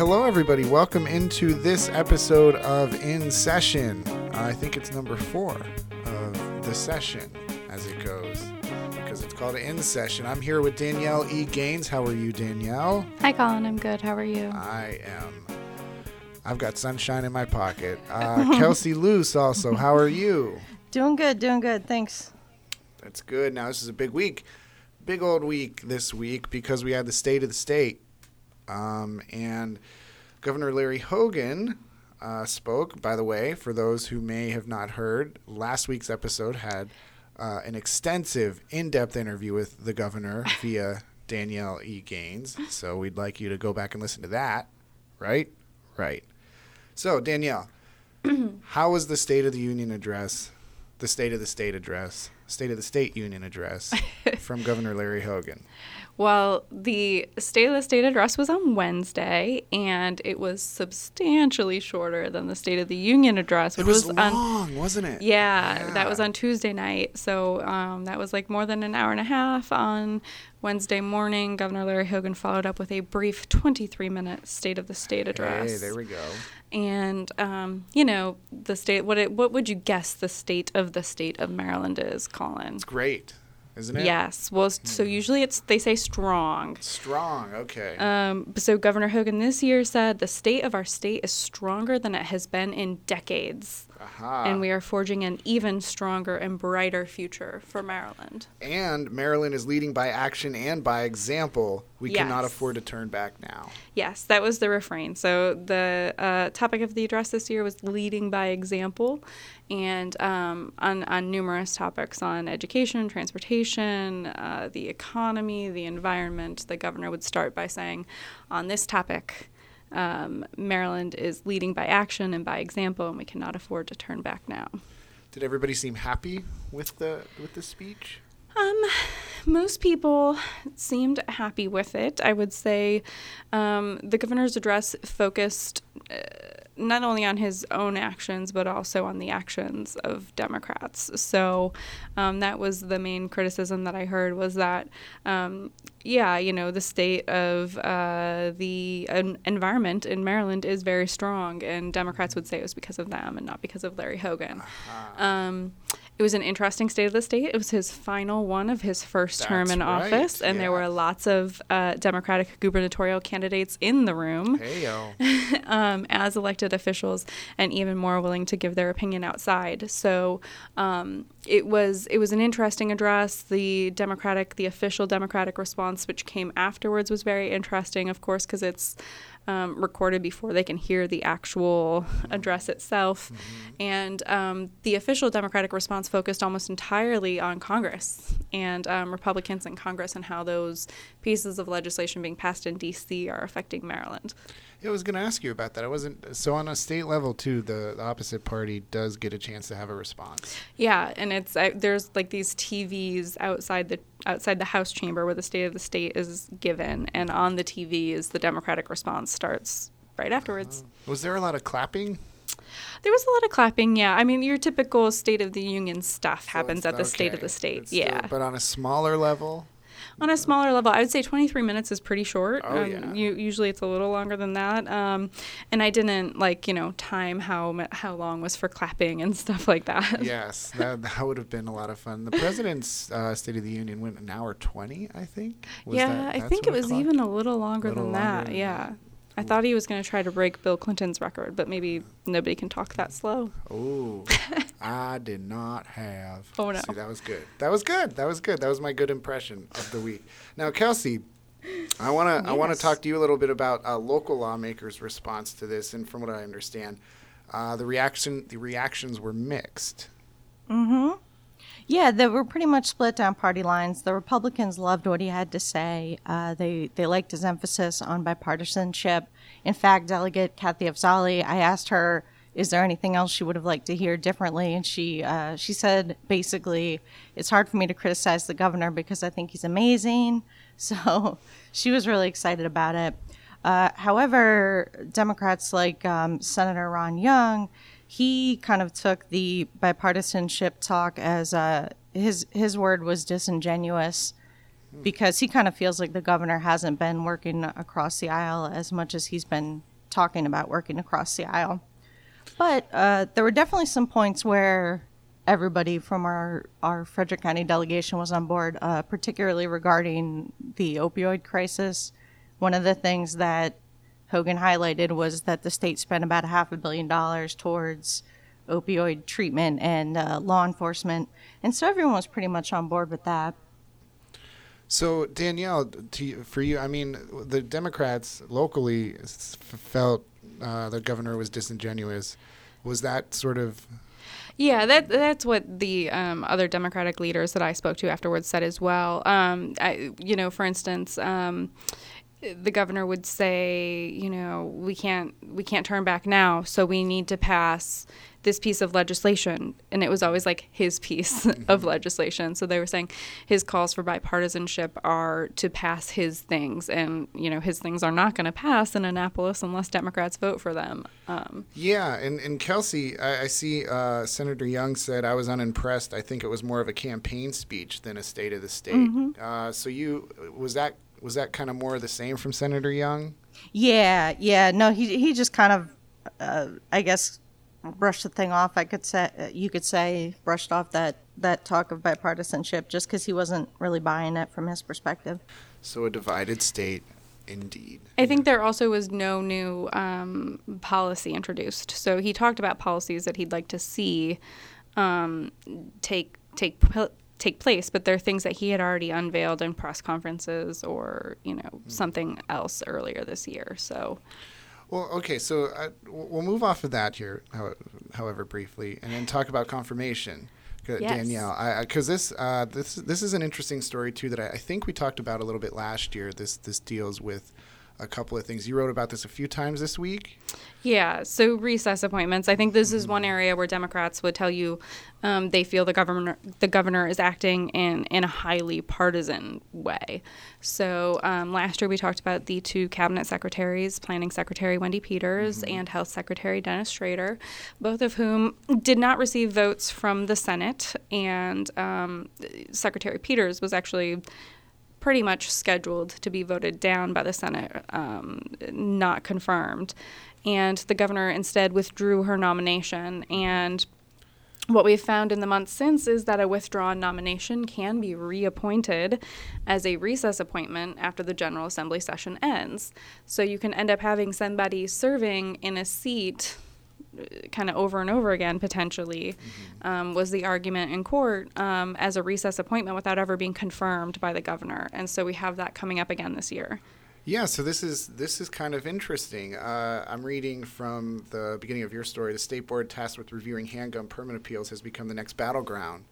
hello everybody. Welcome into this episode of In Session. I think it's number four of the session as it goes because it's called In Session. I'm here with Danielle E. Gaines. How are you, Danielle? Hi, Colin. I'm good. How are you? I am. I've got sunshine in my pocket. Uh, Kelsi Loos, also. How are you? Doing good, doing good. Thanks. That's good. Now, this is a big week, big old week this week because we had the State of the State. Um, and Governor Larry Hogan uh, spoke, by the way, for those who may have not heard, last week's episode had uh, an extensive, in depth interview with the governor via Danielle E. Gaines. So we'd like you to go back and listen to that, right? Right. So, Danielle, how was the State of the Union address, the State of the State address, State of the State Union address from Governor Larry Hogan? Well, the State of the State address was on Wednesday, and it was substantially shorter than the State of the Union address, It which was on. long, wasn't it? Yeah, that was on Tuesday night. So um, that was like more than an hour and a half. On Wednesday morning, Governor Larry Hogan followed up with a brief 23 minute State of the State address. Hey, there we go. and um, you know the state. What it, what would you guess the state of the state of Maryland is, Colin? It's great, isn't it? Yes. Well, s- so usually it's they say strong. Strong. Okay. Um, so Governor Hogan this year said the state of our state is stronger than it has been in decades, Aha. and we are forging an even stronger and brighter future for Maryland. and Maryland is leading by action and by example. We cannot afford to turn back now. Yes, that was the refrain. So the uh, topic of the address this year was leading by example, and um, on, on numerous topics on education, transportation, uh, the economy, the environment. The governor would start by saying, on this topic, um, Maryland is leading by action and by example, and we cannot afford to turn back now. Did everybody seem happy with the with the speech? Um, most people seemed happy with it. I would say um, the governor's address focused uh, not only on his own actions, but also on the actions of Democrats. So um, that was the main criticism that I heard was that, um, yeah, you know, the state of uh, the en- environment in Maryland is very strong, and Democrats would say it was because of them and not because of Larry Hogan. Um, it was an interesting state of the state. It was his final one of his first term in right, office, and there were lots of uh, Democratic gubernatorial candidates in the room Hey um, as elected officials, and even more willing to give their opinion outside. So um, it was it was an interesting address. The Democratic, the official Democratic response, which came afterwards, was very interesting. Of course, because it's um, recorded before they can hear the actual address itself. And um, the official Democratic response focused almost entirely on Congress and um, Republicans in Congress and how those pieces of legislation being passed in D.C. are affecting Maryland. I was going to ask you about that. I wasn't so on a state level too. The, the opposite party does get a chance to have a response. Yeah, and it's uh, there's like these TVs outside the outside the House chamber where the State of the State is given, and on the TV is the Democratic response starts right afterwards. Was there a lot of clapping? There was a lot of clapping. Yeah, I mean your typical State of the Union stuff So happens at the State of the State. It's still- yeah, but on a smaller level. On a smaller level, I would say 23 minutes is pretty short. Oh, um, yeah. You, usually it's a little longer than that. Um, and I didn't like you know time how how long was for clapping and stuff like that. yes, that, that would have been a lot of fun. The president's uh, State of the Union went an hour twenty, I think. Was yeah, that- I think it was clocked? even a little longer Little than longer that. than yeah. that. I thought he was going to try to break Bill Clinton's record, but maybe nobody can talk that slow. Oh, I did not have. Oh, no. See, that was good. That was good. That was good. That was my good impression of the week. Now, Kelsi, I want to I want to talk to you a little bit about uh, local lawmakers' response to this, and from what I understand, uh, the reaction the reactions were mixed. Mm-hmm. Yeah, they were pretty much split down party lines. The Republicans loved what he had to say. Uh, they they liked his emphasis on bipartisanship. In fact, Delegate Kathy Afzali, I asked her, "Is there anything else she would have liked to hear differently?" And she uh, she said basically, "It's hard for me to criticize the governor because I think he's amazing." So she was really excited about it. Uh, however, Democrats like um, Senator Ron Young, he kind of took the bipartisanship talk as uh, his his word was disingenuous because he kind of feels like the governor hasn't been working across the aisle as much as he's been talking about working across the aisle. But uh, there were definitely some points where everybody from our, our Frederick County delegation was on board, uh, particularly regarding the opioid crisis. One of the things that Hogan highlighted was that the state spent about a half a billion dollars towards opioid treatment and uh, law enforcement. And so everyone was pretty much on board with that. So Danielle, to, for you, I mean, the Democrats locally felt uh, the governor was disingenuous. Was that sort of? Yeah, that that's what the um, other Democratic leaders that I spoke to afterwards said as well. Um, I, you know, for instance. Um, the governor would say, you know, we can't we can't turn back now, so we need to pass this piece of legislation. And it was always like his piece of legislation. So they were saying his calls for bipartisanship are to pass his things. And, you know, his things are not going to pass in Annapolis unless Democrats vote for them. Um, yeah. And, and Kelsi, I, I see uh, Senator Young said, I was unimpressed. I think it was more of a campaign speech than a state of the state. Mm-hmm. Uh, so you, was that was that kind of more of the same from Senator Young? Yeah, yeah. No, he he just kind of, uh, I guess, brushed the thing off. I could say uh, you could say brushed off that that talk of bipartisanship just because he wasn't really buying it from his perspective. So a divided state, indeed. I think there also was no new um, policy introduced. So he talked about policies that he'd like to see um, take take take place, but they're things that he had already unveiled in press conferences or you know mm-hmm. something else earlier this year. So. Well, okay, so I, we'll move off of that here, however, briefly, and then talk about confirmation. Yes. Danielle, because this uh, this this is an interesting story too that I, I, think we talked about a little bit last year. This this deals with a couple of things. You wrote about this a few times this week. Yeah, so recess appointments. I think this is one area where Democrats would tell you um, they feel the governor the governor is acting in in a highly partisan way. So um, last year we talked about the two cabinet secretaries, Planning Secretary Wendy Peters mm-hmm. and Health Secretary Dennis Schrader, both of whom did not receive votes from the Senate, and um, Secretary Peters was actually pretty much scheduled to be voted down by the Senate, um, not confirmed. And the governor instead withdrew her nomination. And what we've found in the months since is that a withdrawn nomination can be reappointed as a recess appointment after the General Assembly session ends. So you can end up having somebody serving in a seat kind of over and over again potentially mm-hmm. um, was the argument in court um, as a recess appointment without ever being confirmed by the governor. And so we have that coming up again this year. Yeah so this is this is kind of interesting. Uh, i'm reading from the beginning of your story. The state board tasked with reviewing handgun permit appeals has become the next battleground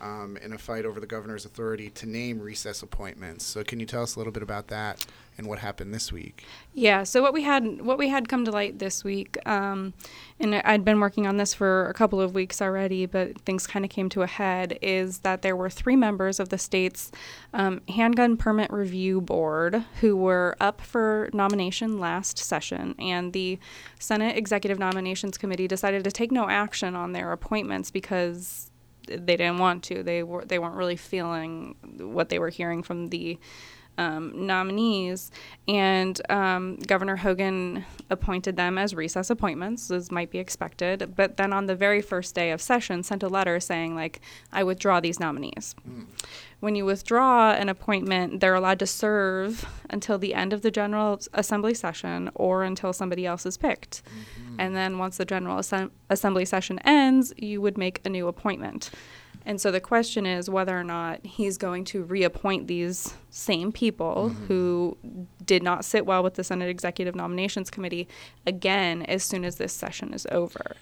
um, in a fight over the governor's authority to name recess appointments so can you tell us a little bit about that and what happened this week. Yeah, so what we had what we had come to light this week, um, and I'd been working on this for a couple of weeks already, but things kind of came to a head. Is that there were three members of the state's um, handgun permit review board who were up for nomination last session, and the Senate Executive Nominations Committee decided to take no action on their appointments because they didn't want to. They were they weren't really feeling what they were hearing from the um, nominees, and um, Governor Hogan appointed them as recess appointments, as might be expected. But then on the very first day of session, sent a letter saying, like, I withdraw these nominees. Mm. When you withdraw an appointment, they're allowed to serve until the end of the General Assembly session or until somebody else is picked. Mm-hmm. And then once the General Assembly session ends, you would make a new appointment. And so the question is whether or not he's going to reappoint these same people mm-hmm. who did not sit well with the Senate Executive Nominations Committee again as soon as this session is over.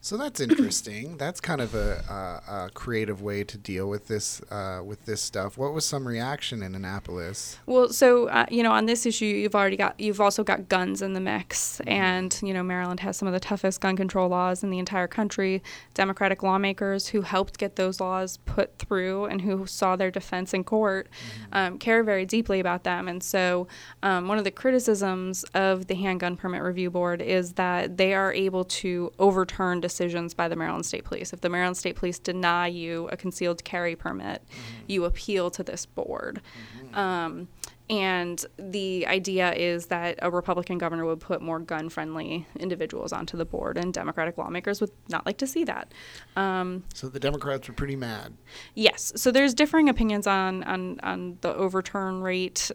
So that's interesting. that's kind of a, a, a, creative way to deal with this uh, with this stuff. What was some reaction in Annapolis? Well, so uh, you know, on this issue, you've already got you've also got guns in the mix, mm-hmm. and you know, Maryland has some of the toughest gun control laws in the entire country. Democratic lawmakers who helped get those laws put through and who saw their defense in court mm-hmm. um, care very deeply about them. And so, um, one of the criticisms of the Handgun Permit Review Board is that they are able to overturn decisions by the Maryland State Police. If the Maryland State Police deny you a concealed carry permit, mm-hmm. you appeal to this board. Mm-hmm. Um, and the idea is that a Republican governor would put more gun friendly individuals onto the board, and Democratic lawmakers would not like to see that. Um, so the Democrats were pretty mad. Yes. So there's differing opinions on, on, on the overturn rate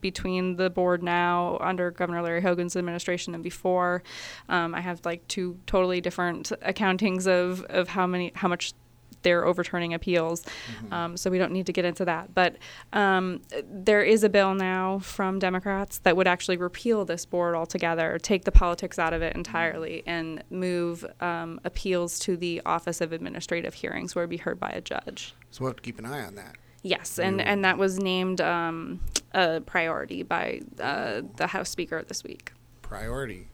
between the board now under Governor Larry Hogan's administration and before. Um, I have like two totally different accountings of, of how many how much they're overturning appeals. Mm-hmm. Um, so we don't need to get into that. But um, there is a bill now from Democrats that would actually repeal this board altogether, take the politics out of it entirely, mm-hmm. and move um, appeals to the Office of Administrative Hearings, where it'd be heard by a judge. So we'll have to keep an eye on that. Yes, and, and that was named um, a priority by uh, the House Speaker this week. Priority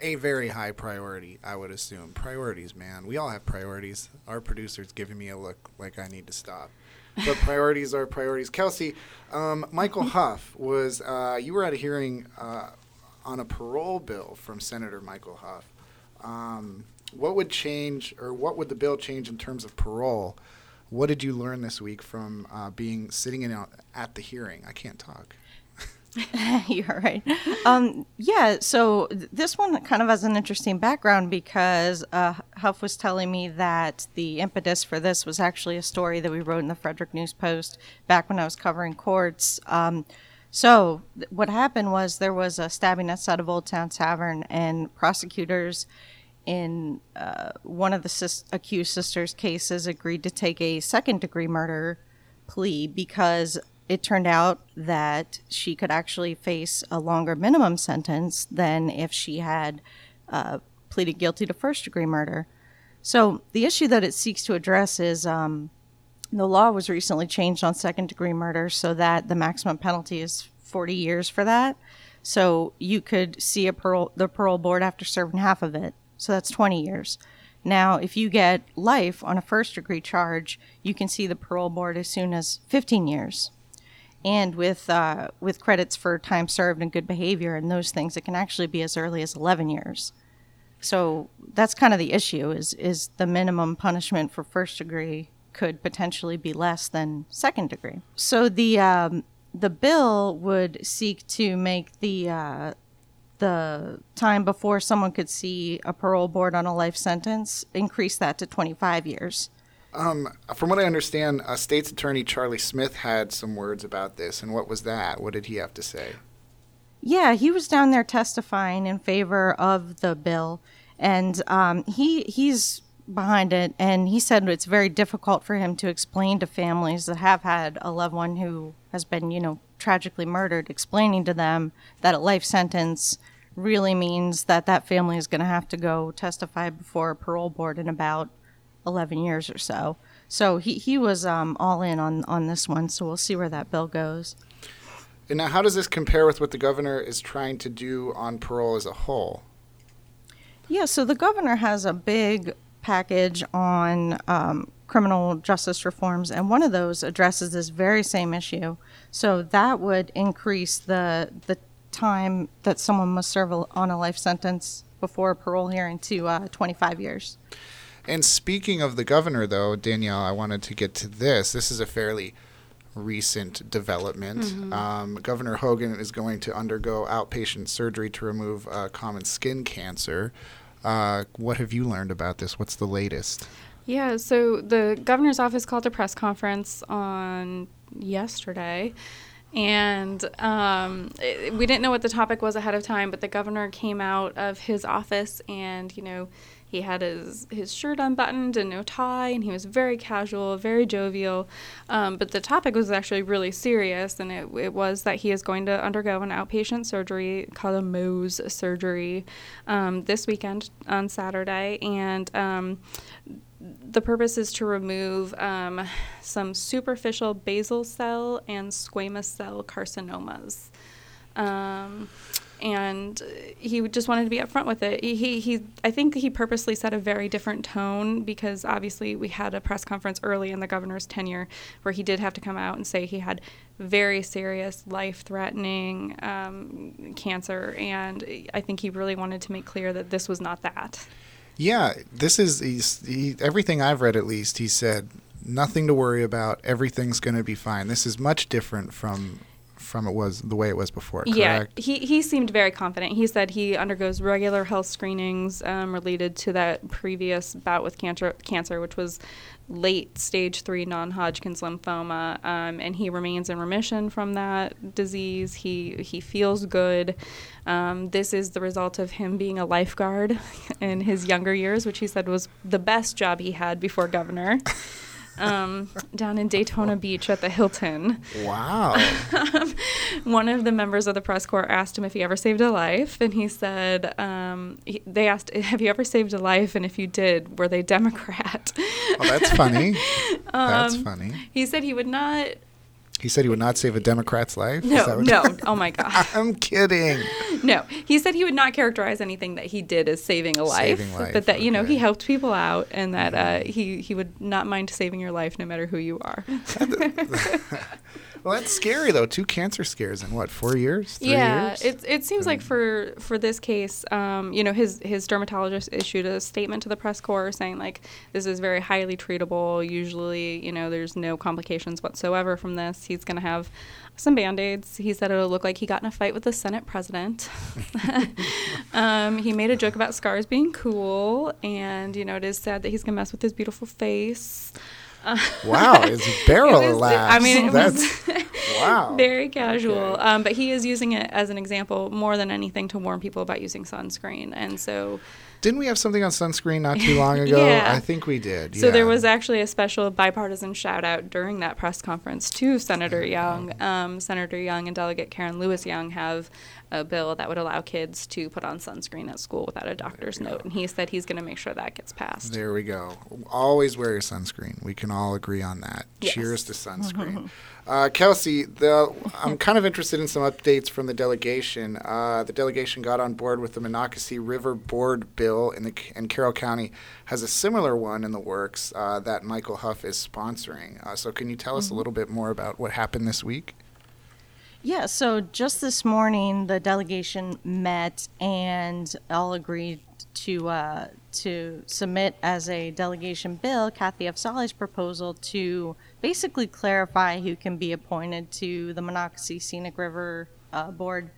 a very high priority, I would assume. Priorities, man. We all have priorities. Our producer's giving me a look like I need to stop. But priorities are priorities. Kelsi, um, Michael Hough was, uh, you were at a hearing uh, on a parole bill from Senator Michael Hough. Um, what would change, or what would the bill change in terms of parole? What did you learn this week from uh, being sitting in at the hearing? I can't talk. You're right. Um, yeah, so th- this one kind of has an interesting background because uh, Hough was telling me that the impetus for this was actually a story that we wrote in the Frederick News Post back when I was covering courts. Um, so th- what happened was there was a stabbing outside of Old Town Tavern, and prosecutors in uh, one of the sis- accused sisters' cases agreed to take a second degree murder plea because it turned out that she could actually face a longer minimum sentence than if she had uh, pleaded guilty to first degree murder. So the issue that it seeks to address is um, the law was recently changed on second degree murder so that the maximum penalty is 40 years for that. So you could see a parole, the parole board after serving half of it. So that's 20 years. Now, if you get life on a first degree charge, you can see the parole board as soon as 15 years and with uh, with credits for time served and good behavior and those things, it can actually be as early as 11 years. So that's kind of the issue: is is the minimum punishment for first degree could potentially be less than second degree. So the um, the bill would seek to make the uh, the time before someone could see a parole board on a life sentence increase that to 25 years. Um, from what I understand, uh, State's Attorney Charlie Smith had some words about this, and what was that? What did he have to say? Yeah, he was down there testifying in favor of the bill, and um, he he's behind it, and he said it's very difficult for him to explain to families that have had a loved one who has been, you know, tragically murdered, explaining to them that a life sentence really means that that family is going to have to go testify before a parole board in about 11 years or so. So he, he was um, all in on, on this one, so we'll see where that bill goes. And now, how does this compare with what the governor is trying to do on parole as a whole? Yeah, so the governor has a big package on um, criminal justice reforms, and one of those addresses this very same issue. So that would increase the the time that someone must serve on a life sentence before a parole hearing to uh, 25 years. And speaking of the governor, though, Danielle, I wanted to get to this. This is a fairly recent development. Mm-hmm. Um, governor Hogan is going to undergo outpatient surgery to remove uh, common skin cancer. Uh, what have you learned about this? What's the latest? Yeah, so the governor's office called a press conference on yesterday. And um, it, we didn't know what the topic was ahead of time, but the governor came out of his office and, you know, he had his, his shirt unbuttoned and no tie, and he was very casual, very jovial. Um, but the topic was actually really serious, and it, it was that he is going to undergo an outpatient surgery called a Mohs surgery um, this weekend on Saturday. And um, the purpose is to remove um, some superficial basal cell and squamous cell carcinomas. Um, and he just wanted to be upfront with it. He, he, I think he purposely set a very different tone because obviously we had a press conference early in the governor's tenure where he did have to come out and say he had very serious, life-threatening um, cancer, and I think he really wanted to make clear that this was not that. Yeah, this is he, everything I've read. At least he said nothing to worry about. Everything's going to be fine. This is much different from from it was the way it was before. Yeah, he, he seemed very confident. He said he undergoes regular health screenings um, related to that previous bout with cancer, cancer which was late stage three non Hodgkin's lymphoma, um, and he remains in remission from that disease. He, he feels good. Um, this is the result of him being a lifeguard in his younger years, which he said was the best job he had before governor. um, down in Daytona Beach at the Hilton. Wow. One of the members of the press corps asked him if he ever saved a life, and he said, um, he, they asked, Have you ever saved a life? And if you did, were they Democrat? oh, that's funny. that's Um, funny. He said he would not. He said he would not save a Democrat's life. Is No, that what- no. Oh my God. I'm kidding. No. He said he would not characterize anything that he did as saving a life, Saving life, but that, you know, he helped people out and that uh, he, he would not mind saving your life no matter who you are. Well, that's scary though. Two cancer scares in what? Four years? Three yeah, years? it it seems like for for this case, um, you know, his his dermatologist issued a statement to the press corps saying like this is very highly treatable. Usually, you know, there's no complications whatsoever from this. He's going to have some band aids. He said it'll look like he got in a fight with the Senate president. um, he made a joke about scars being cool, and you know, it is sad that he's going to mess with his beautiful face. Wow, his barrel it was- laughs. I mean, that's was wow. very casual. Okay. Um, but he is using it as an example more than anything to warn people about using sunscreen. And so, Didn't we have something on sunscreen not too long ago? Yeah. I think we did. so there was actually a special bipartisan shout out during that press conference to Senator Young. Um, Senator Young and Delegate Karen Lewis Young have a bill that would allow kids to put on sunscreen at school without a doctor's note. And he said he's going to make sure that gets passed. There we go. Always wear your sunscreen. We can all agree on that. Yes. Cheers to sunscreen. uh, Kelsi, the, I'm kind of interested in some updates from the delegation. Uh, the delegation got on board with the Monocacy River Board bill in, the, in Carroll County, has a similar one in the works uh, that Michael Hough is sponsoring. Uh, so, can you tell us a little bit more about what happened this week? Yeah, so just this morning, the delegation met and all agreed to uh, to submit as a delegation bill Kathy Afzali's proposal to basically clarify who can be appointed to the Monocacy Scenic River uh, Board.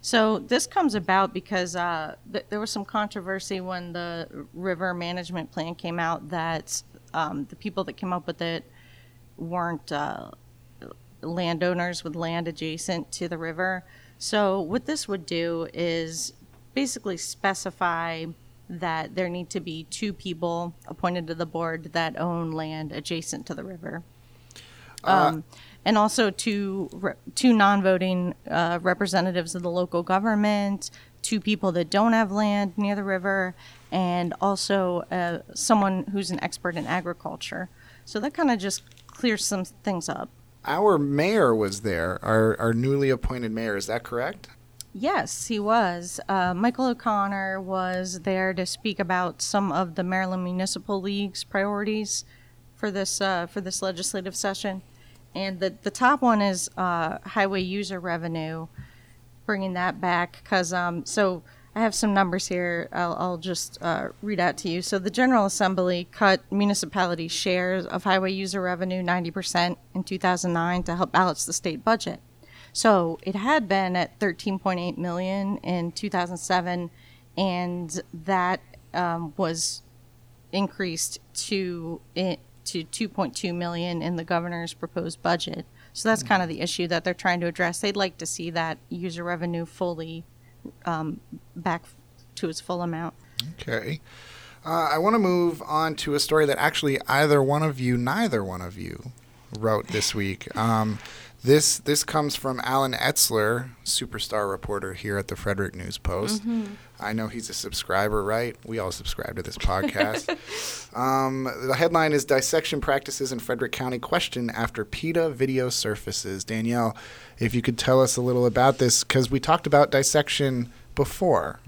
So this comes about because uh, th- there was some controversy when the river management plan came out that um, the people that came up with it weren't uh, landowners with land adjacent to the river. So what this would do is basically specify that there need to be two people appointed to the board that own land adjacent to the river. Um, and also two re- two non-voting uh, representatives of the local government, two people that don't have land near the river, and also uh, someone who's an expert in agriculture. So that kind of just clears some things up. Our mayor was there, our, our newly appointed mayor. Is that correct? Yes, he was. Uh, Michael O'Connor was there to speak about some of the Maryland Municipal League's priorities for this uh, for this legislative session, and the the top one is uh, highway user revenue, bringing that back because um, so. I have some numbers here. I'll, I'll just uh, read out to you. So, the General Assembly cut municipality shares of highway user revenue 90% in 2009 to help balance the state budget. So it had been at 13.8 million in 2007, and that um, was increased to to 2.2 million in the governor's proposed budget. So that's kind of the issue that they're trying to address. They'd like to see that user revenue fully um, back to its full amount. Okay. Uh, I want to move on to a story that actually either one of you, neither one of you, wrote this week. Um, this this comes from Allen Etzler, superstar reporter here at the Frederick News Post. I know he's a subscriber, right? We all subscribe to this podcast. um, the headline is Dissection Practices in Frederick County Question After PETA Video Surfaces. Danielle, if you could tell us a little about this, because we talked about dissection before.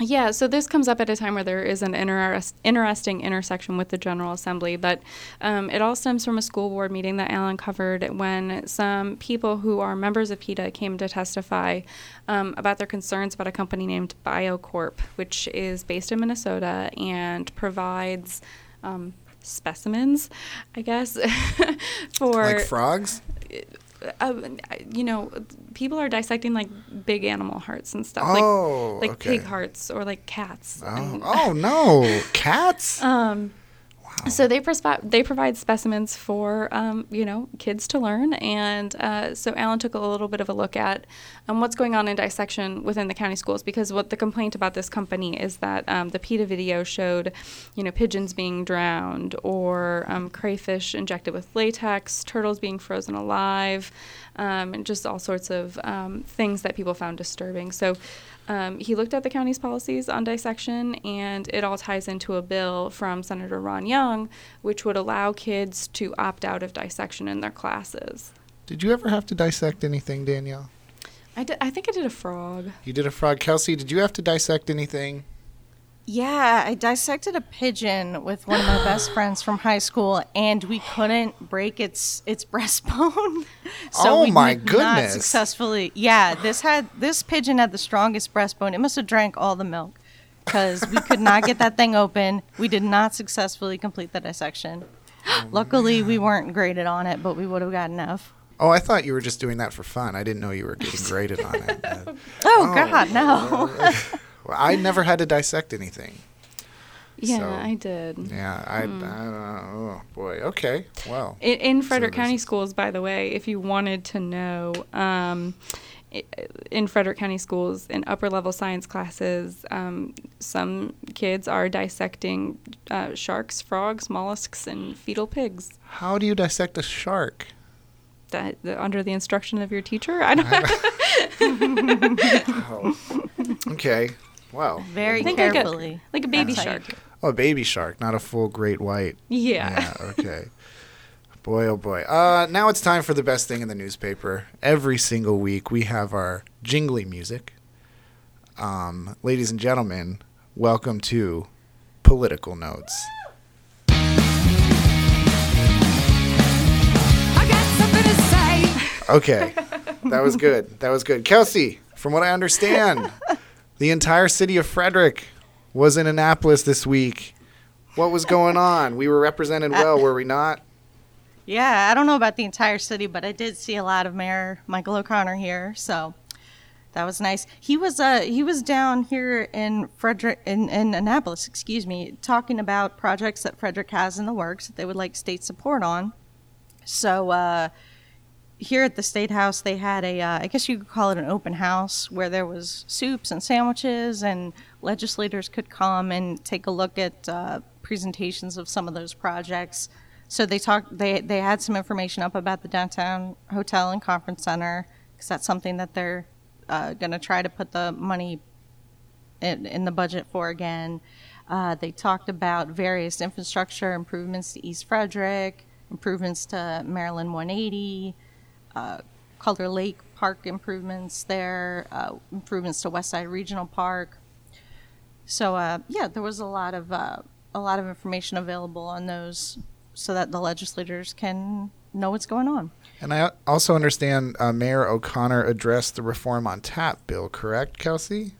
Yeah, so this comes up at a time where there is an interest, interesting intersection with the General Assembly, but um, it all stems from a school board meeting that Allen covered when some people who are members of PETA came to testify um, about their concerns about a company named BioCorp, which is based in Minnesota and provides um, specimens, I guess, for Like frogs? Uh, you know, people are dissecting like big animal hearts and stuff, Oh, like like okay. pig hearts or like cats. Oh, and- oh no, cats. um, So they prospe- they provide specimens for um, you know kids to learn, and uh, so Allen took a little bit of a look at um, what's going on in dissection within the county schools because what the complaint about this company is that um, the PETA video showed you know pigeons being drowned or um, crayfish injected with latex, turtles being frozen alive, um, and just all sorts of um, things that people found disturbing. So. Um, he looked at the county's policies on dissection, and it all ties into a bill from Senator Ron Young, which would allow kids to opt out of dissection in their classes. Did you ever have to dissect anything, Danielle? I, did, I think I did a frog. You did a frog. Kelsi, did you have to dissect anything? Yeah, I dissected a pigeon with one of my best friends from high school, and we couldn't break its its breastbone. Oh, we my did goodness. Not successfully, yeah. This had this pigeon had the strongest breastbone. It must have drank all the milk because we could not get that thing open. We did not successfully complete the dissection. Luckily, we weren't graded on it, but we would have got enough. Oh, I thought you were just doing that for fun. I didn't know you were getting graded on it. Uh, Oh, God, no! I never had to dissect anything. Yeah, So- I did. Yeah, I, I don't. Oh, boy. Okay. Well, In, in Frederick this County schools, by the way, if you wanted to know, um, in Frederick County schools, in upper level science classes, um, some kids are dissecting uh, sharks, frogs, mollusks, and fetal pigs. how do you dissect a shark? That, the, under the instruction of your teacher, I don't know. Oh. okay. Well, Very think like a- carefully. like a baby That's shark. oh, a baby shark, not a full great white. Yeah. Yeah, okay. boy, oh boy. Uh, now it's time for the best thing in the newspaper. Every single week we have our jingly music. Um, ladies and gentlemen, welcome to Political Notes. I got something to say. Okay, that was good. That was good. Kelsi, from what I understand, the entire city of Frederick was in Annapolis this week. What was going on? We were represented well, were we not? Yeah, I don't know about the entire city, but I did see a lot of Mayor Michael O'Connor here, so that was nice. He was uh he was down here in Frederick in, in Annapolis, excuse me, talking about projects that Frederick has in the works that they would like state support on. So uh here at the state house they had a uh, i guess you could call it an open house where there was soups and sandwiches and legislators could come and take a look at uh, presentations of some of those projects so they talked they, they had some information up about the downtown hotel and conference center because that's something that they're uh, going to try to put the money in, in the budget for again. Uh, they talked about various infrastructure improvements to East Frederick, improvements to Maryland 180, uh, Culler Lake Park improvements there, uh, improvements to Westside Regional Park. So uh, yeah, there was a lot of uh, a lot of information available on those, so that the legislators can know what's going on. And I also understand uh, Mayor O'Connor addressed the reform on tap bill, correct, Kelsi?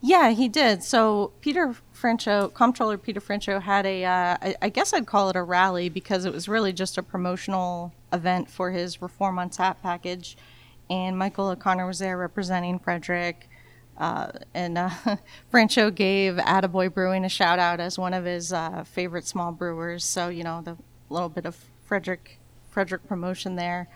Yeah, he did. So Peter Franchot, Comptroller Peter Franchot, had a, uh, I, I guess I'd call it a rally because it was really just a promotional event for his reform on tap package, and Michael O'Connor was there representing Frederick. Uh, and uh, Franchot gave Attaboy Brewing a shout out as one of his uh, favorite small brewers. So you know the little bit of Frederick Frederick promotion there.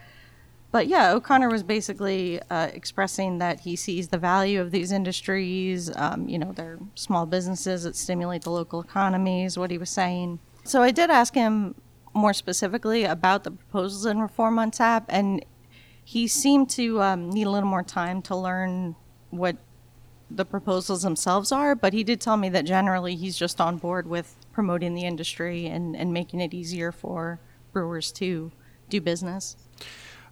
But yeah, O'Connor was basically uh, expressing that he sees the value of these industries. Um, you know, they're small businesses that stimulate the local economies, what he was saying. So I did ask him more specifically about the proposals in Reform on Tap, and he seemed to um, need a little more time to learn what the proposals themselves are. But he did tell me that generally he's just on board with promoting the industry and, and making it easier for brewers to do business.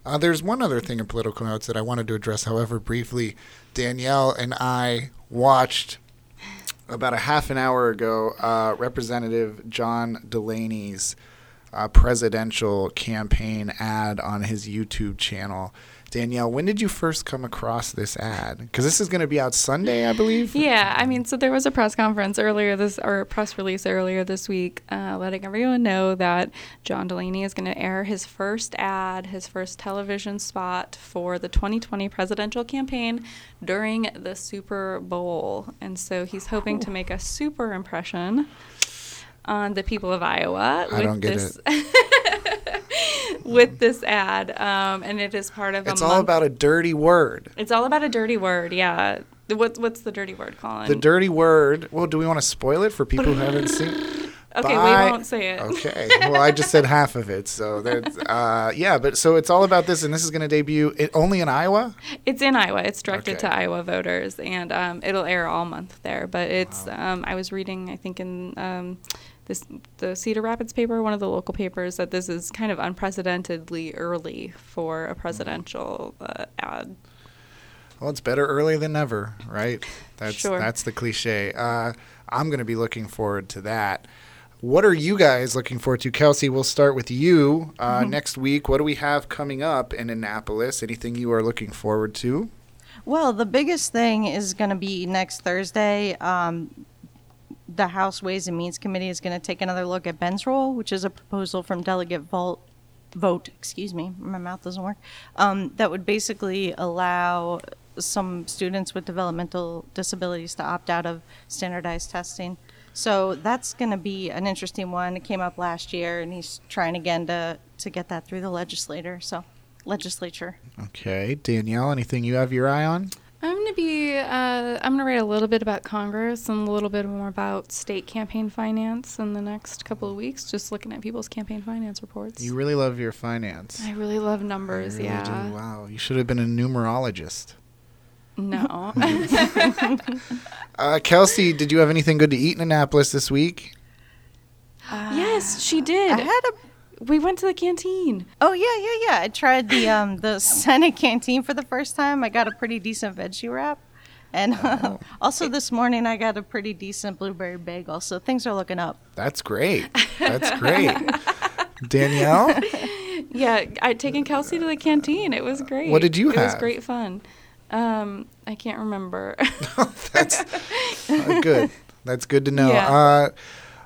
Uh, there's one other thing in political notes that I wanted to address, however, briefly. Danielle and I watched about a half an hour ago uh, Representative John Delaney's uh, presidential campaign ad on his YouTube channel. Danielle, when did you first come across this ad? Because this is going to be out Sunday, I believe. Yeah, I mean, so there was a press conference earlier this, or a press release earlier this week, uh, letting everyone know that John Delaney is going to air his first ad, his first television spot for the 2020 presidential campaign during the Super Bowl, and so he's hoping to make a super impression on the people of Iowa. I don't get this, with this ad, um, and it is part of. It's all month- about a dirty word. It's all about a dirty word. Yeah. What, what's the dirty word, Colin? The dirty word. Well, do we want to spoil it for people who haven't seen? okay, Bye. we won't say it. Okay. Well, I just said half of it, so that's uh, yeah. But so it's all about this, and this is going to debut it, only in Iowa. It's in Iowa. It's directed Okay. to Iowa voters, and um, it'll air all month there. But it's um, I was reading, I think in um, this the Cedar Rapids paper, one of the local papers, that this is kind of unprecedentedly early for a presidential uh, ad. Well, it's better early than never, right? That's Sure. that's the cliche. Uh, I'm going to be looking forward to that. What are you guys looking forward to, Kelsi? We'll start with you uh, Mm-hmm. next week. What do we have coming up in Annapolis? Anything you are looking forward to? Well, the biggest thing is going to be next Thursday. Um, the House Ways and Means Committee is going to take another look at Ben's rule, which is a proposal from Delegate Vogt. Excuse me, my mouth doesn't work. Um, that would basically allow some students with developmental disabilities to opt out of standardized testing. So that's going to be an interesting one. It came up last year, and he's trying again to to get that through the legislator. So, legislature. Okay, Danielle, anything you have your eye on? I'm gonna be. Uh, I'm gonna write a little bit about Congress and a little bit more about state campaign finance in the next couple of weeks. Just looking at people's campaign finance reports. You really love your finance. I really love numbers. really yeah. do. Wow, you should have been a numerologist. No. Uh, Kelsi, did you have anything good to eat in Annapolis this week? yes, she did. I had a we went to the canteen. Oh yeah, yeah, yeah. I tried the um the Senate canteen for the first time. I got a pretty decent veggie wrap, and Oh. also this morning I got a pretty decent blueberry bagel. So things are looking up. That's great. That's great. Danielle, Yeah, I'd taken Kelsi to the canteen. It was great. What did you It was have? great fun. Um, I can't remember. that's uh, good. That's good to know. Yeah. Uh,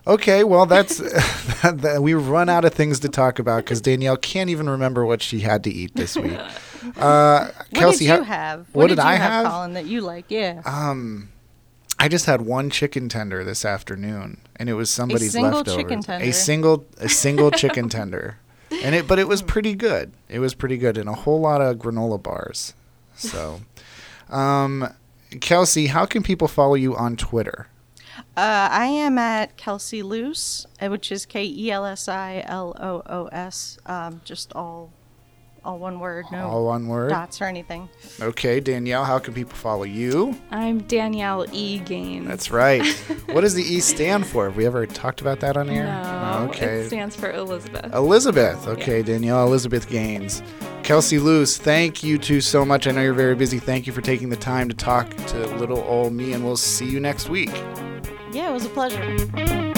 okay, well, that's that, we've run out of things to talk about because Danielle can't even remember what she had to eat this week. Uh, What Kelsi, did you how- have? what did, did you I have, have? Colin? That you like? Yeah. Um, I just had one chicken tender this afternoon, and it was somebody's single leftovers. chicken A single, a single chicken tender, and it, but it was pretty good. It was pretty good, and a whole lot of granola bars. So, um, Kelsi, how can people follow you on Twitter? Uh, I am at Kelsi Loos, uh, which is K E L S I L O O S. Um, just all, all one word. No All one word. dots or anything. Okay, Danielle, how can people follow you? I'm Danielle E. Gaines. That's right. what does the E stand for? Have we ever talked about that on air? No, Okay. it stands for Elizabeth. Elizabeth. Okay, Danielle Elizabeth Gaines. Kelsi Loos, thank you two so much. I know you're very busy. Thank you for taking the time to talk to little old me, and we'll see you next week. Yeah, it was a pleasure.